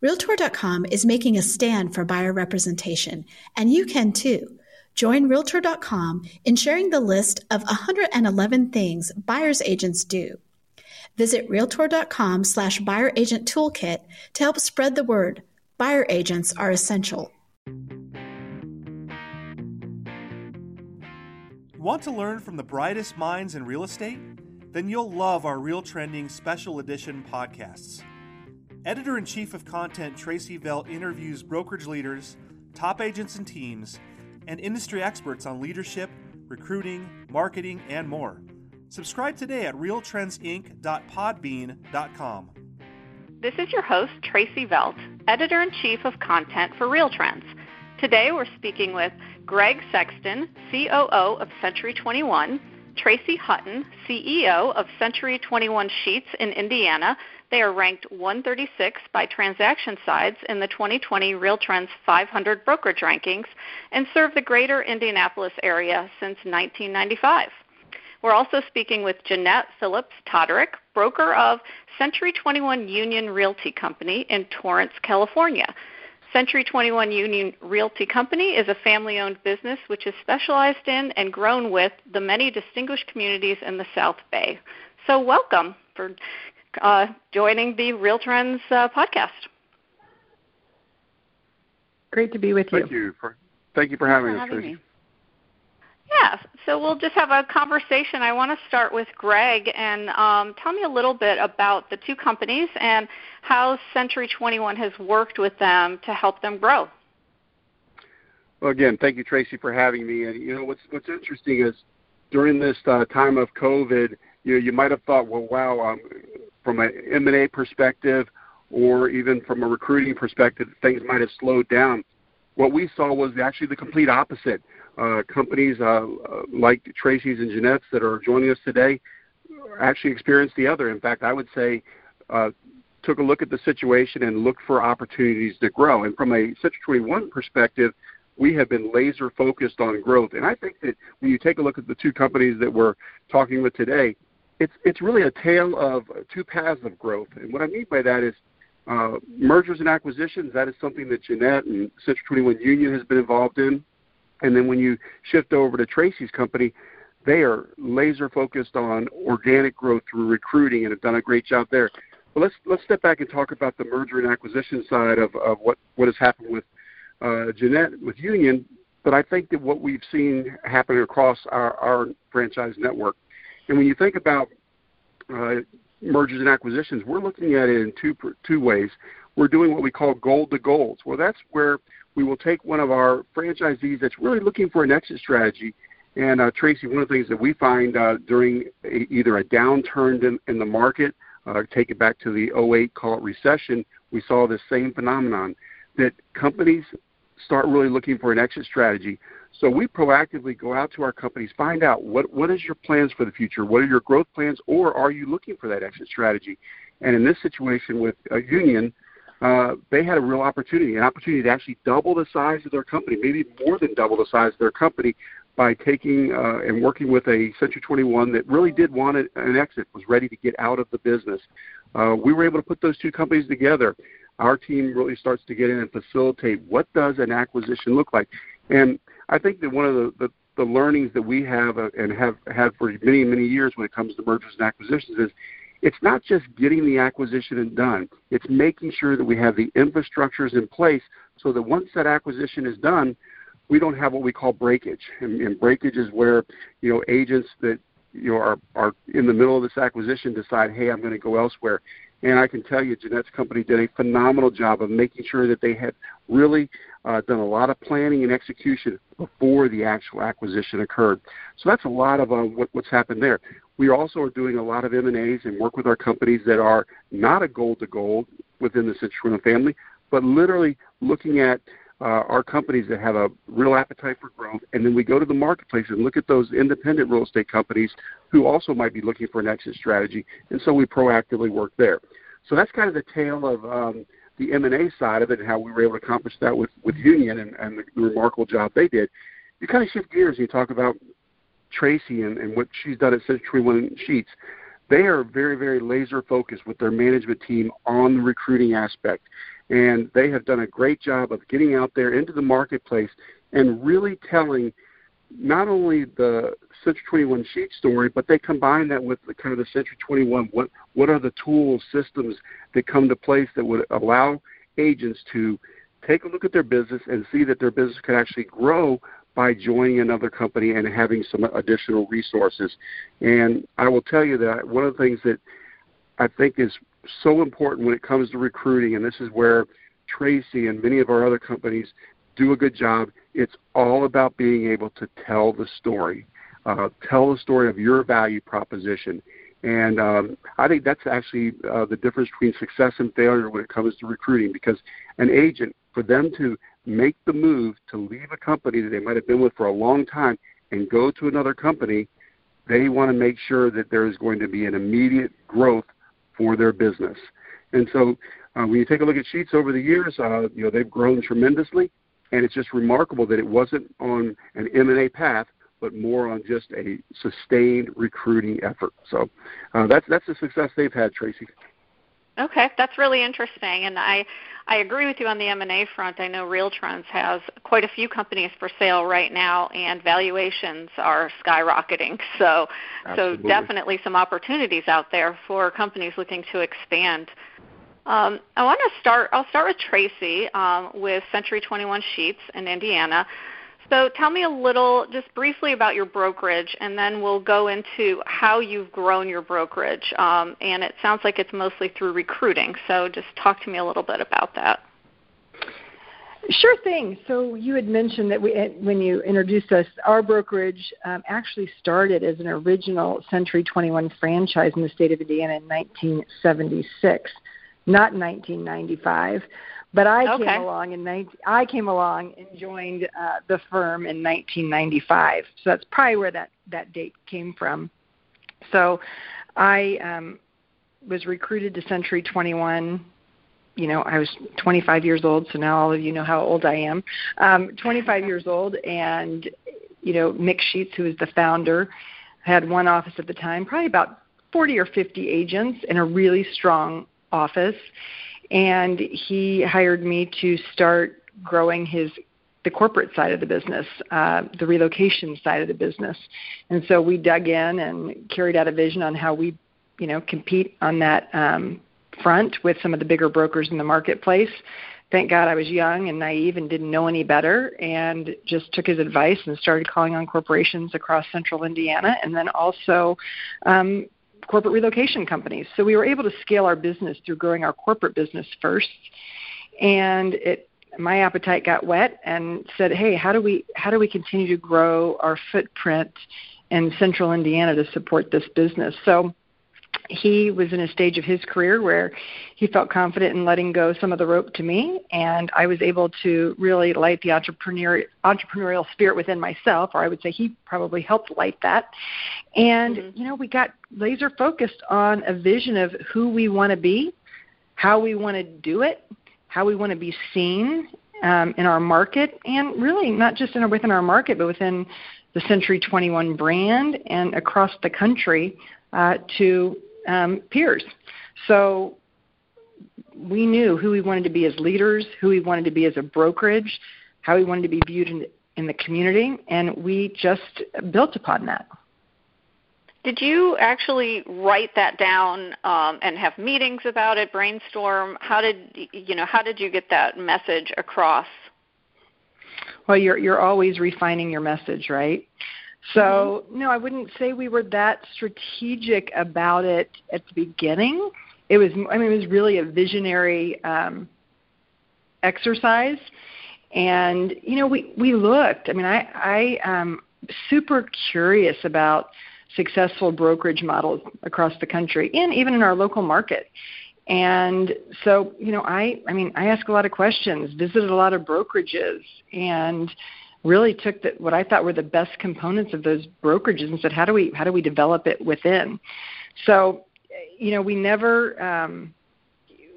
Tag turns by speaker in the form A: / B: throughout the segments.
A: Realtor.com is making a stand for buyer representation, and you can too. Join Realtor.com in sharing the list of 111 things buyer's agents do. Visit Realtor.com slash buyer agent toolkit to help spread the word. Buyer agents are essential.
B: Want to learn from the brightest minds in real estate? Then you'll love our Real Trending Special Edition podcasts. Editor in Chief of Content Tracy Velt interviews brokerage leaders, top agents and teams, and industry experts on leadership, recruiting, marketing, and more. Subscribe today at realtrendsinc.podbean.com.
C: This is your host, Tracy Velt, Editor in Chief of Content for Real Trends. Today we're speaking with Greg Sexton, COO of Century 21, Tracy Hutton, CEO of Century 21 Scheetz in Indiana. They are ranked 136 by transaction sides in the 2020 RealTrends 500 brokerage rankings and serve the greater Indianapolis area since 1995. We're also speaking with Jennette Philips Toderick, broker of Century 21 Union Realty Company in Torrance, California. Century 21 Union Realty Company is a family owned business which is specialized in and grown with the many distinguished communities in the South Bay. So, welcome for uh, joining the Real Trends uh, podcast.
D: Great to be with
E: you. Thank you for, thank you for having
C: for
E: us,
C: having Me. Yeah, so we'll just have a conversation. I want to start with Greg and um, tell me a little bit about the two companies and how Century 21 has worked with them to help them grow.
E: Well, again, thank you, Tracy, for having me. And you know what's what's interesting is during this uh, time of COVID, you know, you might have thought, well, wow, um, from an M&A perspective, or even from a recruiting perspective, things might have slowed down. What we saw was actually the complete opposite uh, companies uh, like Tracy's and Jennette's that are joining us today actually experienced the other. In fact, I would say uh, took a look at the situation and looked for opportunities to grow. And from a Century 21 perspective, we have been laser focused on growth. And I think that when you take a look at the two companies that we're talking with today, it's it's really a tale of two paths of growth. And what I mean by that is uh, mergers and acquisitions. That is something that Jennette and Century 21 Union has been involved in. And then when you shift over to Tracy's company, they are laser focused on organic growth through recruiting and have done a great job there. But let's let's step back and talk about the merger and acquisition side of, of what, what has happened with uh, Jennette with Union. But I think that what we've seen happen across our, our franchise network, and when you think about uh, mergers and acquisitions, we're looking at it in two two ways. We're doing what we call gold to golds. Well, that's where we will take one of our franchisees that's really looking for an exit strategy. And uh, Tracy, one of the things that we find uh, during a, either a downturn in, in the market, uh, take it back to the 08 call it recession, we saw the same phenomenon that companies start really looking for an exit strategy. So we proactively go out to our companies, find out what what is your plans for the future, what are your growth plans, or are you looking for that exit strategy? And in this situation with a union, uh, they had a real opportunity, an opportunity to actually double the size of their company, maybe more than double the size of their company, by taking uh, and working with a Century 21 that really did want an exit, was ready to get out of the business. Uh, we were able to put those two companies together. Our team really starts to get in and facilitate what does an acquisition look like. And I think that one of the, the, the learnings that we have uh, and have had for many, many years when it comes to mergers and acquisitions is it's not just getting the acquisition done. It's making sure that we have the infrastructures in place so that once that acquisition is done, we don't have what we call breakage. And, and breakage is where you know agents that you know are are in the middle of this acquisition decide, hey, I'm going to go elsewhere. And I can tell you, Jennette's company did a phenomenal job of making sure that they had really uh, done a lot of planning and execution before the actual acquisition occurred. So that's a lot of uh, what, what's happened there. We also are doing a lot of M&As and work with our companies that are not a gold to gold within the Century 21 family, but literally looking at uh, our companies that have a real appetite for growth, and then we go to the marketplace and look at those independent real estate companies who also might be looking for an exit strategy, and so we proactively work there. So that's kind of the tale of um, the M&A side of it and how we were able to accomplish that with, with Union and, and the, the remarkable job they did. You kind of shift gears and you talk about Tracy and, and what she's done at Century One Scheetz, they are very, very laser focused with their management team on the recruiting aspect. and they have done a great job of getting out there into the marketplace and really telling not only the Century 21 sheet story, but they combine that with the kind of the Century 21. What what are the tools, systems that come to place that would allow agents to take a look at their business and see that their business can actually grow by joining another company and having some additional resources. And I will tell you that one of the things that I think is so important when it comes to recruiting, and this is where Tracy and many of our other companies do a good job. It's all about being able to tell the story, uh, tell the story of your value proposition. And um, I think that's actually uh, the difference between success and failure when it comes to recruiting because an agent, for them to make the move to leave a company that they might have been with for a long time and go to another company, they want to make sure that there is going to be an immediate growth for their business. And so uh, when you take a look at Scheetz over the years, uh, you know they've grown tremendously and it's just remarkable that it wasn't on an M&A path, but more on just a sustained recruiting effort. So uh, that's that's the success they've had, Tracy.
C: Okay, that's really interesting, and I I agree with you on the M&A front. I know RealTrends has quite a few companies for sale right now, and valuations are skyrocketing. So Absolutely. so definitely some opportunities out there for companies looking to expand um, I want to start. I'll start with Tracy um, with Century 21 Scheetz in Indiana. So tell me a little, just briefly about your brokerage, and then we'll go into how you've grown your brokerage. Um, and it sounds like it's mostly through recruiting. So just talk to me a little bit about that.
D: Sure thing. So you had mentioned that we, when you introduced us, our brokerage um, actually started as an original Century 21 franchise in the state of Indiana in 1976 not in 1995. But I okay. came along in 19, I came along and joined uh, the firm in 1995. So that's probably where that that date came from. So I um, was recruited to Century 21 you know, I was 25 years old, so now all of you know how old I am. Um, 25 years old, and you know, Mick Scheetz, who was the founder, had one office at the time, probably about 40 or 50 agents, and a really strong office, and he hired me to start growing his the corporate side of the business, uh, the relocation side of the business, and so we dug in and carried out a vision on how we, you know, compete on that um, front with some of the bigger brokers in the marketplace. Thank God I was young and naive and didn't know any better, and just took his advice and started calling on corporations across central Indiana, and then also um, corporate relocation companies. So we were able to scale our business through growing our corporate business first. And it my appetite got wet and said, "Hey, how do we how do we continue to grow our footprint in central Indiana to support this business?" So he was in a stage of his career where he felt confident in letting go some of the rope to me and i was able to really light the entrepreneur, entrepreneurial spirit within myself or i would say he probably helped light that and mm-hmm. you know we got laser focused on a vision of who we want to be how we want to do it how we want to be seen um, in our market and really not just in our, within our market but within the century 21 brand and across the country uh, to um, peers. So we knew who we wanted to be as leaders, who we wanted to be as a brokerage, how we wanted to be viewed in, in the community, and we just built upon that.
C: Did you actually write that down um, and have meetings about it, brainstorm? How did you know? How did you get that message across?
D: Well, you're you're always refining your message, right? So, mm-hmm. no, I wouldn't say we were that strategic about it at the beginning. It was, I mean, it was really a visionary um, exercise. And, you know, we, we looked. I mean, I, I am super curious about successful brokerage models across the country and even in our local market. And so, you know, I I mean, I ask a lot of questions, visited a lot of brokerages and really took the, what I thought were the best components of those brokerages and said, how do we how do we develop it within? So, you know, we never um,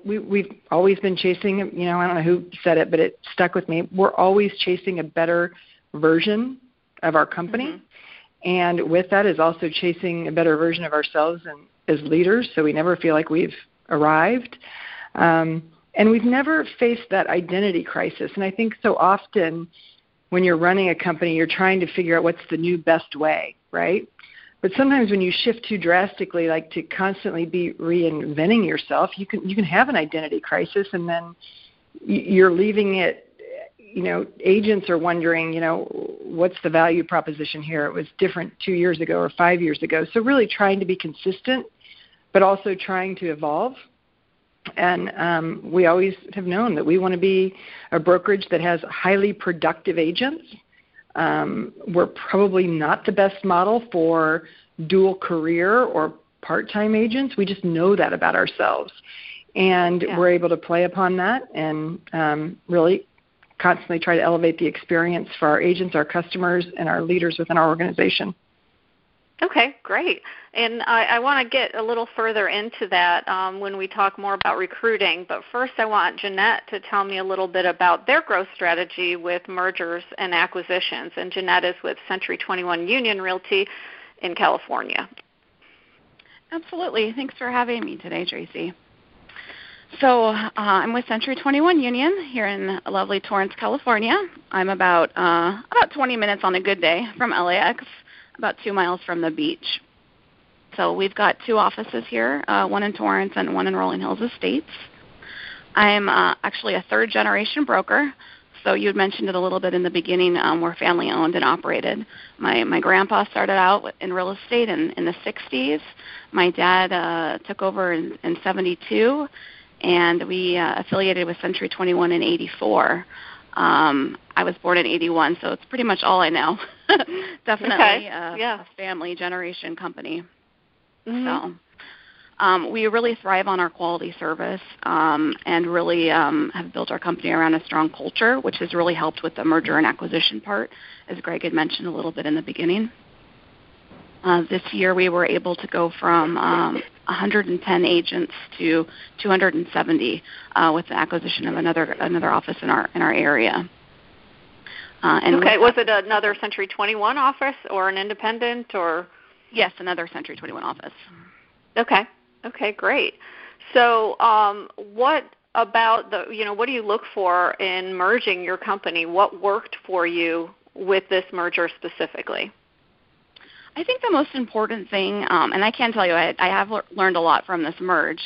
D: we we've always been chasing. You know, I don't know who said it, but it stuck with me. We're always chasing a better version of our company. Mm-hmm. And with that is also chasing a better version of ourselves and as leaders, so we never feel like we've arrived. Um, And we've never faced that identity crisis. And I think so often when you're running a company, you're trying to figure out what's the new best way, right? But sometimes when you shift too drastically, like to constantly be reinventing yourself, you can you can have an identity crisis, and then you're leaving it. You know, agents are wondering, you know, what's the value proposition here? It was different two years ago or five years ago. So really trying to be consistent, but also trying to evolve. And um, we always have known that we want to be a brokerage that has highly productive agents um, we're probably not the best model for dual career or part time agents. We just know that about ourselves. And yeah. we're able to play upon that and um, really constantly try to elevate the experience for our agents, our customers, and our leaders within our organization.
C: Okay, great. And I, I want to get a little further into that um, when we talk more about recruiting. But first, I want Jennette to tell me a little bit about their growth strategy with mergers and acquisitions. And Jennette is with Century 21 Union Realty in California.
F: Absolutely. Thanks for having me today, Tracy. So uh, I'm with Century 21 Union here in lovely Torrance, California. I'm about uh, about 20 minutes on a good day from LAX about two miles from the beach. So we've got two offices here, uh, one in Torrance and one in Rolling Hills Estates. I'm uh, actually a third generation broker. So you had mentioned it a little bit in the beginning. Um, we're family owned and operated. My my grandpa started out in real estate in, in the 60s. My dad uh, took over in, in 72, and we uh, affiliated with Century 21 in 84. Um, I was born in 81, so it's pretty much all I know. Definitely
C: okay.
F: a,
C: yeah.
F: a family generation company.
C: Mm-hmm.
F: So um, we really thrive on our quality service um, and really um, have built our company around a strong culture, which has really helped with the merger and acquisition part, as Greg had mentioned a little bit in the beginning. Uh, this year, we were able to go from um, 110 agents to 270 uh, with the acquisition of another another office in our in our area.
C: Uh, and okay, was it another Century 21 office or an independent or?
F: Yes, another Century 21 office.
C: Okay. Okay, great. So, um, what about the you know what do you look for in merging your company? What worked for you with this merger specifically?
F: I think the most important thing, um, and I can tell you, I, I have learned a lot from this merge.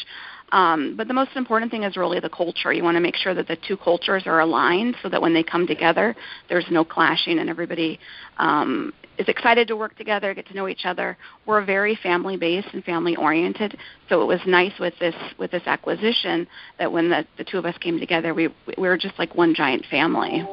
F: Um, but the most important thing is really the culture. You want to make sure that the two cultures are aligned so that when they come together, there's no clashing and everybody um, is excited to work together, get to know each other. We're very family based and family oriented, so it was nice with this with this acquisition that when the, the two of us came together, we we were just like one giant family.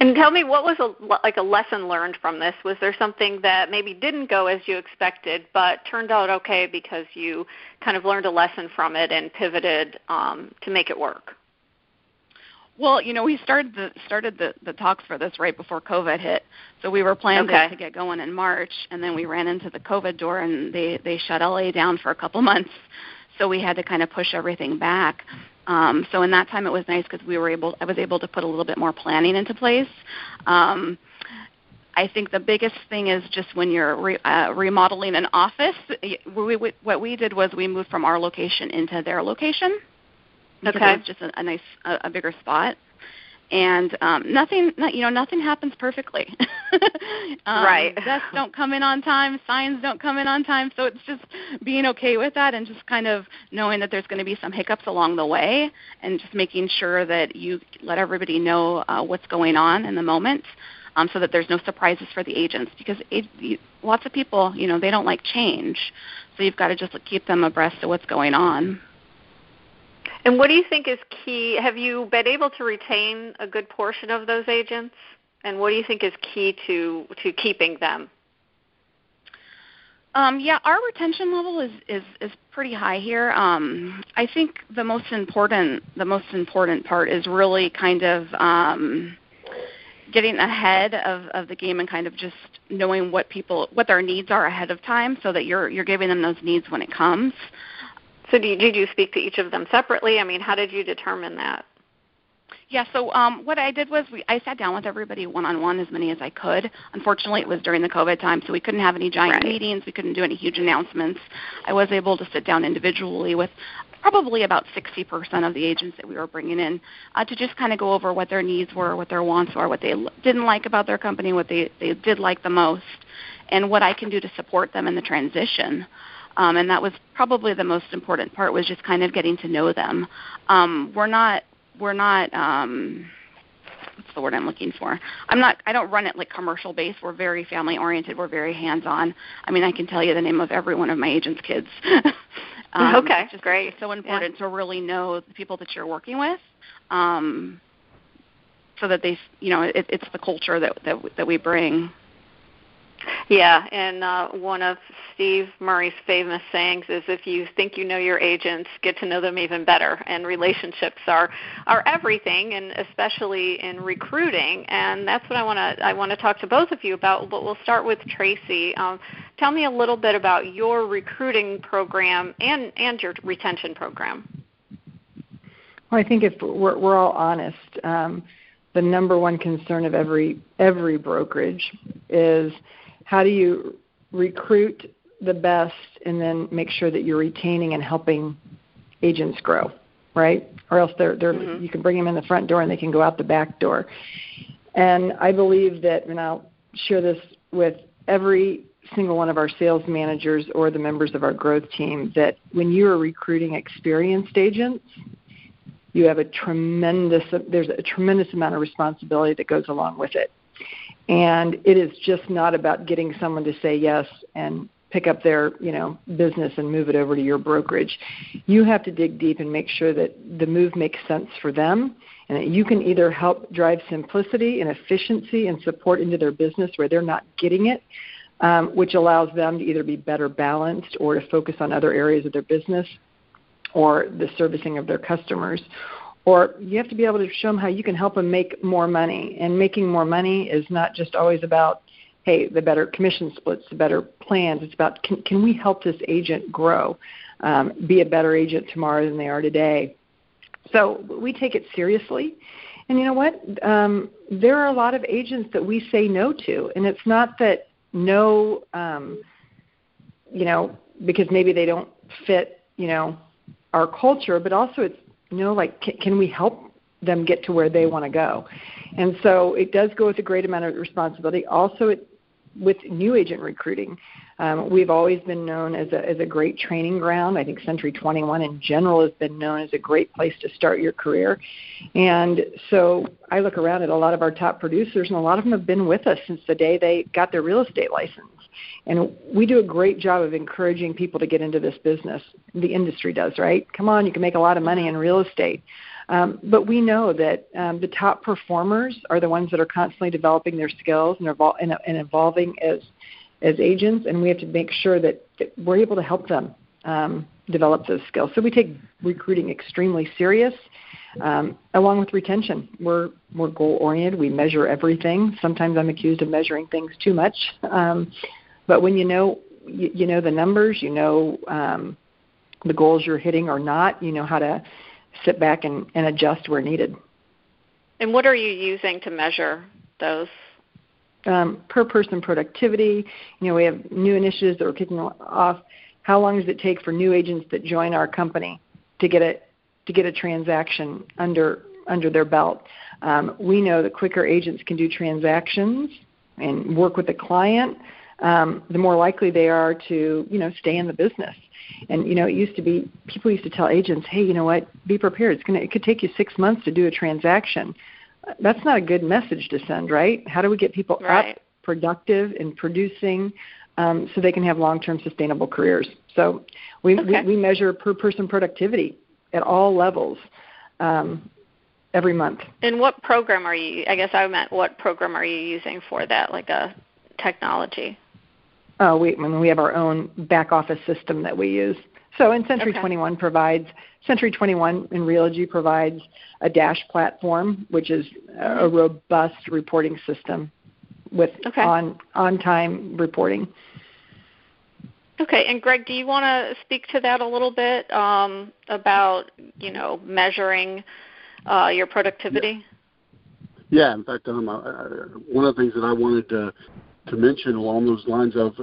C: And tell me, what was a, like a lesson learned from this? Was there something that maybe didn't go as you expected, but turned out okay because you kind of learned a lesson from it and pivoted um, to make it work?
F: Well, you know, we started the started the, the talks for this right before COVID hit, so we were planning
C: okay.
F: to get going in March, and then we ran into the COVID door, and they they shut LA down for a couple months, so we had to kind of push everything back. Um, so in that time, it was nice because we were able. I was able to put a little bit more planning into place. Um, I think the biggest thing is just when you're re, uh, remodeling an office. We, we, what we did was we moved from our location into their location
C: okay.
F: it was just a, a nice, a, a bigger spot and um, nothing you know nothing happens perfectly. Um,
C: right.
F: desks don't come in on time signs don't come in on time so it's just being okay with that and just kind of knowing that there's going to be some hiccups along the way and just making sure that you let everybody know uh, what's going on in the moment um, so that there's no surprises for the agents. Because it, you, lots of people you know they don't like change so you've got to just keep them abreast of what's going on
C: and what do you think is key? Have you been able to retain a good portion of those agents? And what do you think is key to to keeping them?
F: Um, yeah, our retention level is, is, is pretty high here. Um, I think the most important the most important part is really kind of um, getting ahead of, of the game and kind of just knowing what people what their needs are ahead of time, so that you're you're giving them those needs when it comes.
C: So did you, did you speak to each of them separately? I mean, how did you determine that?
F: Yeah, so um, what I did was we, I sat down with everybody one on one as many as I could. Unfortunately, it was during the COVID time, so we couldn't have any giant
C: right.
F: meetings. We couldn't do any huge announcements. I was able to sit down individually with probably about 60% of the agents that we were bringing in uh, to just kind of go over what their needs were, what their wants were, what they didn't like about their company, what they, they did like the most, and what I can do to support them in the transition. Um, and that was probably the most important part was just kind of getting to know them. Um, we're not we're not um, what's the word I'm looking for? I'm not I don't run it like commercial based. We're very family oriented. We're very hands on. I mean, I can tell you the name of every one of my agents' kids.
C: um, okay,
F: it's just,
C: great.
F: It's so important yeah. to really know the people that you're working with. Um, so that they, you know, it, it's the culture that that that we bring.
C: Yeah, and uh, one of Steve Murray's famous sayings is, "If you think you know your agents, get to know them even better." And relationships are are everything, and especially in recruiting. And that's what I want to I want to talk to both of you about. But we'll start with Tracy. Um, tell me a little bit about your recruiting program and and your retention program.
D: Well, I think if we're, we're all honest. Um, the number one concern of every every brokerage is how do you recruit the best and then make sure that you're retaining and helping agents grow, right? Or else they're, they're mm-hmm. you can bring them in the front door and they can go out the back door. And I believe that, and I'll share this with every single one of our sales managers or the members of our growth team, that when you are recruiting experienced agents, you have a tremendous there's a tremendous amount of responsibility that goes along with it and it is just not about getting someone to say yes and pick up their you know business and move it over to your brokerage. You have to dig deep and make sure that the move makes sense for them and that you can either help drive simplicity and efficiency and support into their business where they're not getting it um, which allows them to either be better balanced or to focus on other areas of their business or the servicing of their customers or you have to be able to show them how you can help them make more money. And making more money is not just always about, hey, the better commission splits, the better plans. It's about can, can we help this agent grow, um, be a better agent tomorrow than they are today. So we take it seriously. And you know what? Um, there are a lot of agents that we say no to, and it's not that no, um, you know, because maybe they don't fit, you know, our culture, but also it's you know like can, can we help them get to where they want to go and so it does go with a great amount of responsibility also it, with new agent recruiting um, we've always been known as a, as a great training ground. I think Century 21 in general has been known as a great place to start your career. And so I look around at a lot of our top producers, and a lot of them have been with us since the day they got their real estate license. And we do a great job of encouraging people to get into this business. The industry does, right? Come on, you can make a lot of money in real estate. Um, but we know that um, the top performers are the ones that are constantly developing their skills and, evol- and, and evolving as as agents, and we have to make sure that, that we're able to help them um, develop those skills. So we take recruiting extremely serious, um, along with retention. We're we're goal oriented. We measure everything. Sometimes I'm accused of measuring things too much, um, but when you know you, you know the numbers, you know um, the goals you're hitting or not. You know how to sit back and, and adjust where needed.
C: And what are you using to measure those?
D: Um, per person productivity. You know, we have new initiatives that we're kicking off. How long does it take for new agents that join our company to get a to get a transaction under under their belt? Um, we know that quicker agents can do transactions and work with the client, um, the more likely they are to you know stay in the business. And you know, it used to be people used to tell agents, "Hey, you know what? Be prepared. It's gonna it could take you six months to do a transaction." That's not a good message to send, right? How do we get people
C: right.
D: up, productive, and producing, um, so they can have long-term sustainable careers? So we,
C: okay.
D: we we measure per person productivity at all levels. Um, every month.
C: And what program are you? I guess I meant what program are you using for that, like a technology?
D: Uh, we, I mean, we have our own back office system that we use. So, and Century
C: okay.
D: 21 provides Century 21 in Realogy provides a dash platform, which is a robust reporting system with
C: okay.
D: on on time reporting.
C: Okay, and Greg, do you want to speak to that a little bit um, about you know measuring uh, your productivity?
E: Yeah. yeah, in fact, um, I, I, one of the things that I wanted to to mention along those lines of,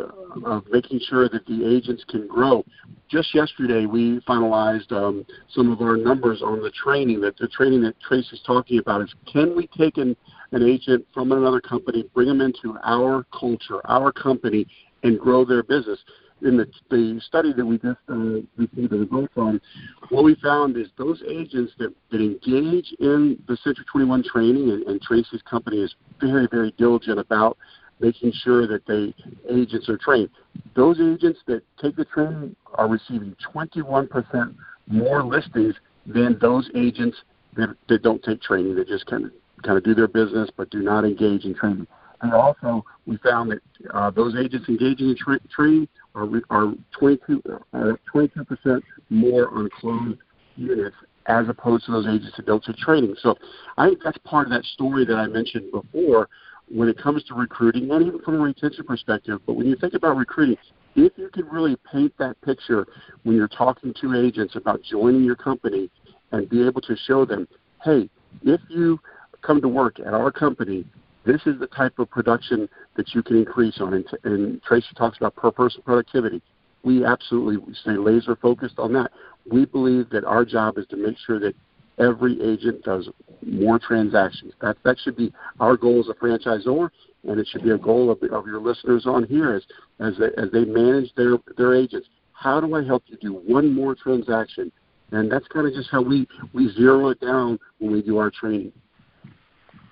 E: of making sure that the agents can grow. Just yesterday, we finalized um, some of our numbers on the training. That the training that Tracy's talking about is can we take an, an agent from another company, bring them into our culture, our company, and grow their business? in the, the study that we just uh, received the results on, what we found is those agents that, that engage in the Century 21 training, and, and Tracy's company is very, very diligent about making sure that the agents are trained. Those agents that take the training are receiving 21% more listings than those agents that, that don't take training, that just kind of kind of do their business but do not engage in training. And also, we found that uh, those agents engaging in tra- training are, are 22 uh, 22% more on closed units as opposed to those agents that don't take training. So I think that's part of that story that I mentioned before when it comes to recruiting not even from a retention perspective. But when you think about recruiting, if you can really paint that picture when you're talking to agents about joining your company and be able to show them, hey, if you come to work at our company, this is the type of production that you can increase on. And, and Tracy talks about per person productivity. We absolutely stay laser focused on that. We believe that our job is to make sure that every agent does more transactions. That that should be our goal as a franchisor, and it should be a goal of, of your listeners on here as as they, as they manage their their agents. How do I help you do one more transaction? And that's kind of just how we we zero it down when we do our training.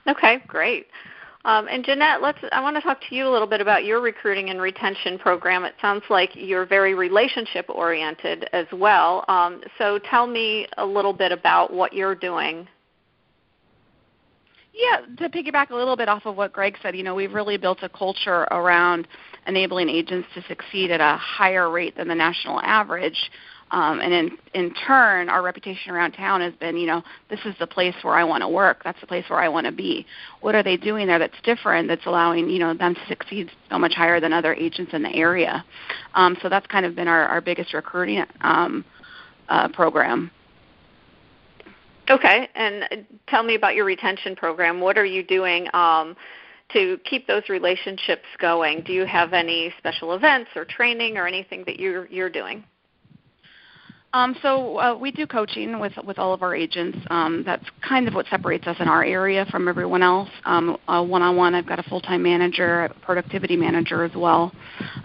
C: Okay, great. Um, and Jennette, let's. I want to talk to you a little bit about your recruiting and retention program. It sounds like you're very relationship oriented as well. Um, so tell me a little bit about what you're doing.
F: Yeah, to piggyback a little bit off of what Greg said, you know, we've really built a culture around enabling agents to succeed at a higher rate than the national average. Um, and in in turn, our reputation around town has been, you know, this is the place where I want to work. That's the place where I want to be. What are they doing there that's different? That's allowing you know them to succeed so much higher than other agents in the area. Um, so that's kind of been our, our biggest recruiting um, uh, program.
C: Okay, and tell me about your retention program. What are you doing um, to keep those relationships going? Do you have any special events or training or anything that you're you're doing?
F: Um, so uh, we do coaching with with all of our agents. Um, that's kind of what separates us in our area from everyone else. Um, uh, one-on-one, I've got a full-time manager, a productivity manager as well,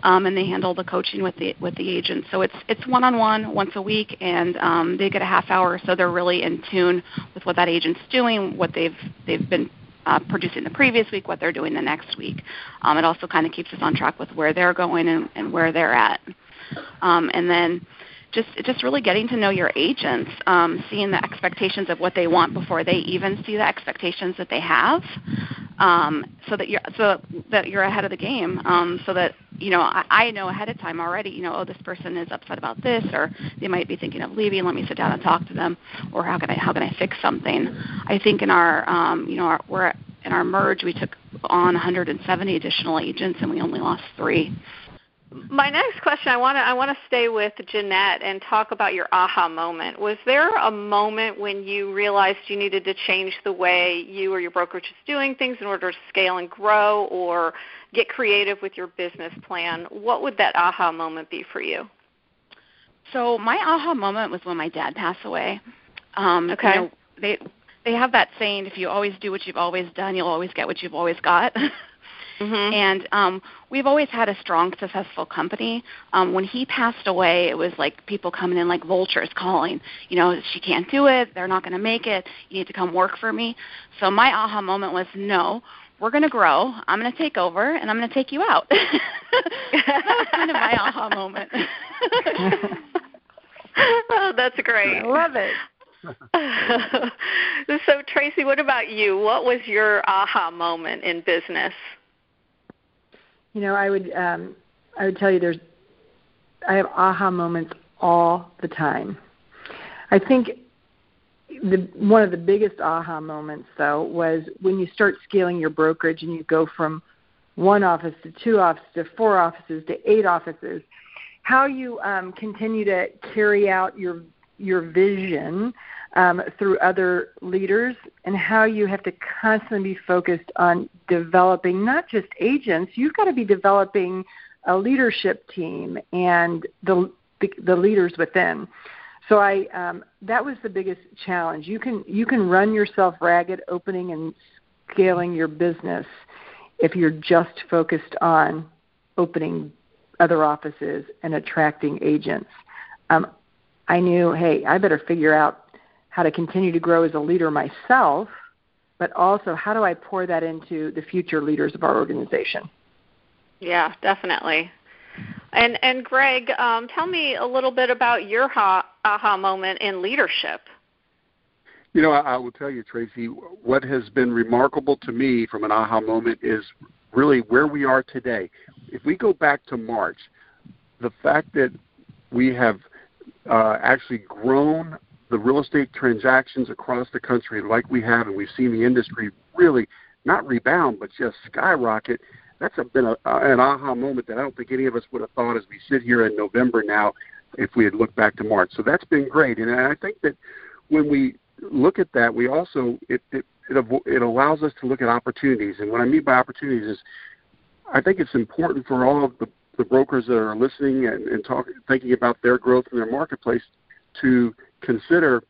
F: um, and they handle the coaching with the with the agents. So it's it's one-on-one once a week, and um, they get a half hour, so they're really in tune with what that agent's doing, what they've they've been uh, producing the previous week, what they're doing the next week. Um, it also kind of keeps us on track with where they're going and, and where they're at. Um, and then just just really getting to know your agents, um, seeing the expectations of what they want before they even see the expectations that they have, um, so that you're so that you're ahead of the game. Um, so that you know I, I know ahead of time already. You know, oh, this person is upset about this, or they might be thinking of leaving. Let me sit down and talk to them, or how can I how can I fix something? I think in our um, you know our, we're in our merge we took on 170 additional agents and we only lost three
C: my next question, I want to I want to stay with Jennette and talk about your aha moment. Was there a moment when you realized you needed to change the way you or your brokerage is doing things in order to scale and grow, or get creative with your business plan? What would that aha moment be for you?
F: So my aha moment was when my dad passed away. Um,
C: okay.
F: You know, they they have that saying: if you always do what you've always done, you'll always get what you've always got.
C: Mm-hmm.
F: And um, we've always had a strong, successful company. Um, when he passed away, it was like people coming in like vultures calling, you know, she can't do it. They're not going to make it. You need to come work for me. So my aha moment was no. We're going to grow. I'm going to take over, and I'm going to take you out. that was kind of my aha moment.
C: oh, that's great.
D: I love it.
C: so Tracy, what about you? What was your aha moment in business?
D: You know, I would um, I would tell you there's I have aha moments all the time. I think the one of the biggest aha moments though was when you start scaling your brokerage and you go from one office to two offices to four offices to eight offices how you um, continue to carry out your your vision um, through other leaders and how you have to constantly be focused on developing not just agents, you've got to be developing a leadership team and the the, the leaders within. So I um, that was the biggest challenge. You can you can run yourself ragged opening and scaling your business if you're just focused on opening other offices and attracting agents. Um, I knew, hey, I better figure out how to continue to grow as a leader myself, but also how do I pour that into the future leaders of our organization?
C: Yeah, definitely. And and Greg, um, tell me a little bit about your ha- aha moment in leadership.
E: You know, I, I will tell you, Tracy, what has been remarkable to me from an aha moment is really where we are today. If we go back to March, the fact that we have uh, actually grown the real estate transactions across the country like we have, and we've seen the industry really not rebound, but just skyrocket. That's a, been a, an aha moment that I don't think any of us would have thought as we sit here in November now if we had looked back to March. So that's been great, and I think that when we look at that, we also it it it, it allows us to look at opportunities. And what I mean by opportunities is, I think it's important for all of the the brokers that are listening and, and thinking about their growth in their marketplace to consider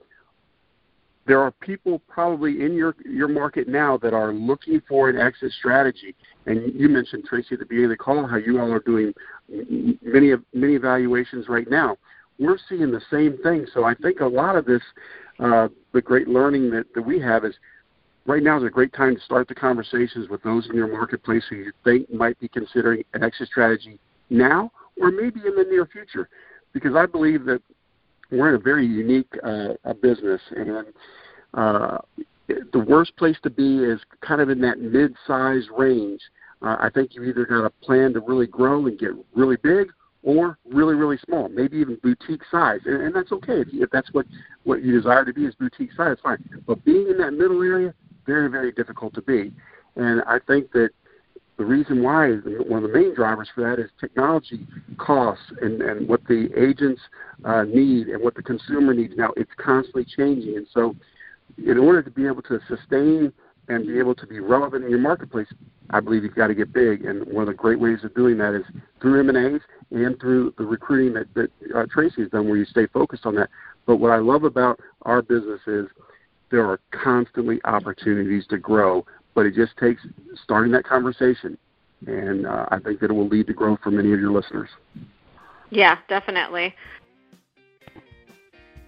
E: there are people probably in your your market now that are looking for an exit strategy. And you mentioned Tracy at the beginning of the call how you all are doing many of many evaluations right now. We're seeing the same thing. So I think a lot of this, uh, the great learning that, that we have is right now is a great time to start the conversations with those in your marketplace who you think might be considering an exit strategy now or maybe in the near future. Because I believe that we're in a very unique uh, a business, and uh, the worst place to be is kind of in that mid-size range. Uh, I think you either got a plan to really grow and get really big, or really, really small, maybe even boutique size, and, and that's okay if, you, if that's what what you desire to be is boutique size. Fine, but being in that middle area, very, very difficult to be. And I think that the reason why is one of the main drivers for that is technology costs and, and what the agents uh, need and what the consumer needs. Now it's constantly changing, and so in order to be able to sustain and be able to be relevant in your marketplace, I believe you've got to get big. And one of the great ways of doing that is through M and A's and through the recruiting that, that uh, Tracy has done, where you stay focused on that. But what I love about our business is there are constantly opportunities to grow but it just takes starting that conversation, and uh, I think that it will lead to growth for many of your listeners.
C: Yeah, definitely.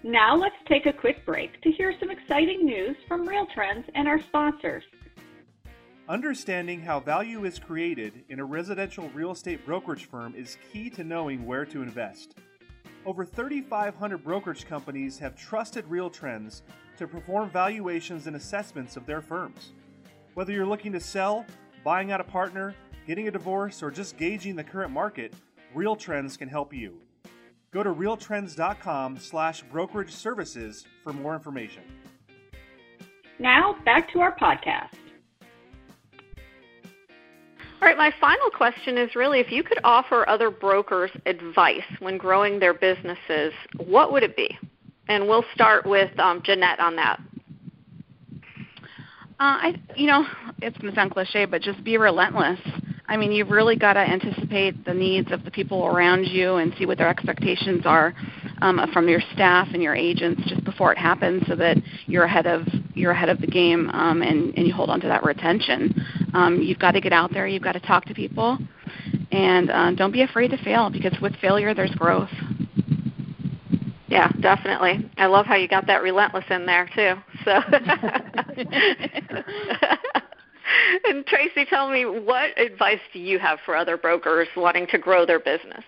G: Now let's take a quick break to hear some exciting news from Real Trends and our sponsors.
B: Understanding how value is created in a residential real estate brokerage firm is key to knowing where to invest. Over 3,500 brokerage companies have trusted Real Trends to perform valuations and assessments of their firms. Whether you're looking to sell, buying out a partner, getting a divorce, or just gauging the current market, Real Trends can help you. Go to realtrends.com slash brokerage services for more information.
G: Now, back to our podcast.
C: All right, my final question is really if you could offer other brokers advice when growing their businesses, what would it be? And we'll start with um, Jennette on that.
F: Uh, I, you know, it's going to sound cliche, but just be relentless. I mean, you've really got to anticipate the needs of the people around you and see what their expectations are um, from your staff and your agents just before it happens, so that you're ahead of you're ahead of the game um, and, and you hold on to that retention. Um, you've got to get out there. You've got to talk to people, and uh, don't be afraid to fail because with failure there's growth.
C: Yeah, definitely. I love how you got that relentless in there too. So And Tracy, tell me what advice do you have for other brokers wanting to grow their business?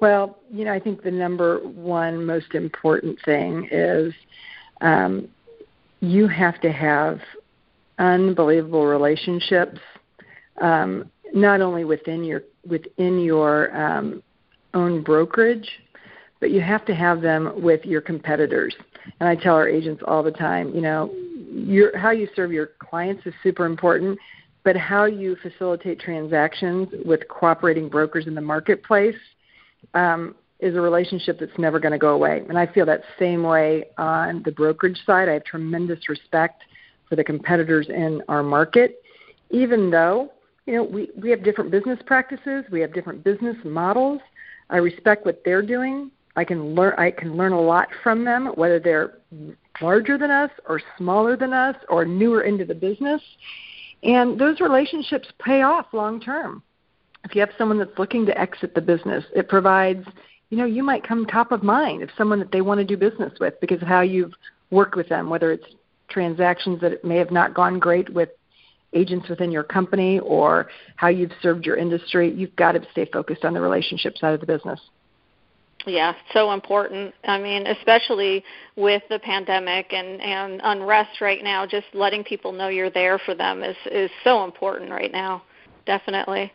D: Well, you know, I think the number one most important thing is um, you have to have unbelievable relationships, um, not only within your within your um, own brokerage, but you have to have them with your competitors. And I tell our agents all the time, you know, your how you serve your clients is super important, but how you facilitate transactions with cooperating brokers in the marketplace um, is a relationship that's never going to go away. And I feel that same way on the brokerage side. I have tremendous respect for the competitors in our market, even though you know we, we have different business practices, we have different business models. I respect what they're doing. I can learn I can learn a lot from them, whether they're larger than us or smaller than us or newer into the business. And those relationships pay off long term. If you have someone that's looking to exit the business, it provides, you know, you might come top of mind of someone that they want to do business with because of how you've worked with them, whether it's transactions that may have not gone great with agents within your company or how you've served your industry. You've got to stay focused on the relationship side of the business.
C: Yeah, so important. I mean, especially with the pandemic and and unrest right now, just letting people know you're there for them is is so important right now. Definitely.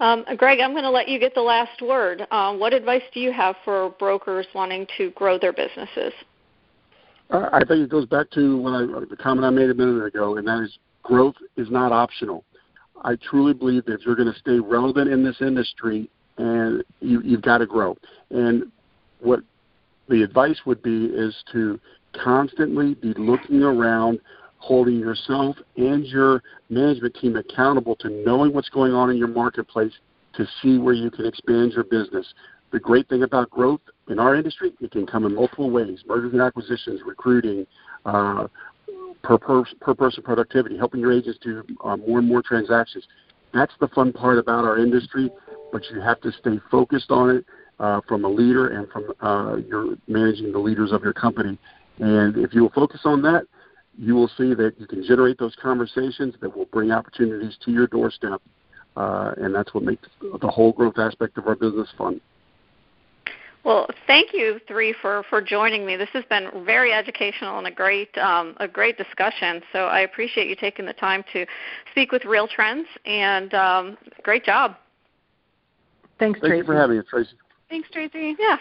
C: Um, Greg, I'm going to let you get the last word. Um, what advice do you have for brokers wanting to grow their businesses?
E: Uh, I think it goes back to what I, the comment I made a minute ago, and that is growth is not optional. I truly believe that if you're going to stay relevant in this industry, and you, you've got to grow. And what the advice would be is to constantly be looking around, holding yourself and your management team accountable to knowing what's going on in your marketplace to see where you can expand your business. The great thing about growth in our industry, it can come in multiple ways mergers and acquisitions, recruiting, uh, per, per, per person productivity, helping your agents do uh, more and more transactions. That's the fun part about our industry but you have to stay focused on it uh, from a leader and from uh, your managing the leaders of your company. And if you will focus on that, you will see that you can generate those conversations that will bring opportunities to your doorstep. Uh, and that's what makes the whole growth aspect of our business fun.
C: Well, thank you three for, for joining me. This has been very educational and a great um, a great discussion. So I appreciate you taking the time to speak with Real Trends and um, great job.
D: Thanks,
E: Thank
D: Tracy.
E: you for having us, Tracy.
C: Thanks, Tracy. Yeah.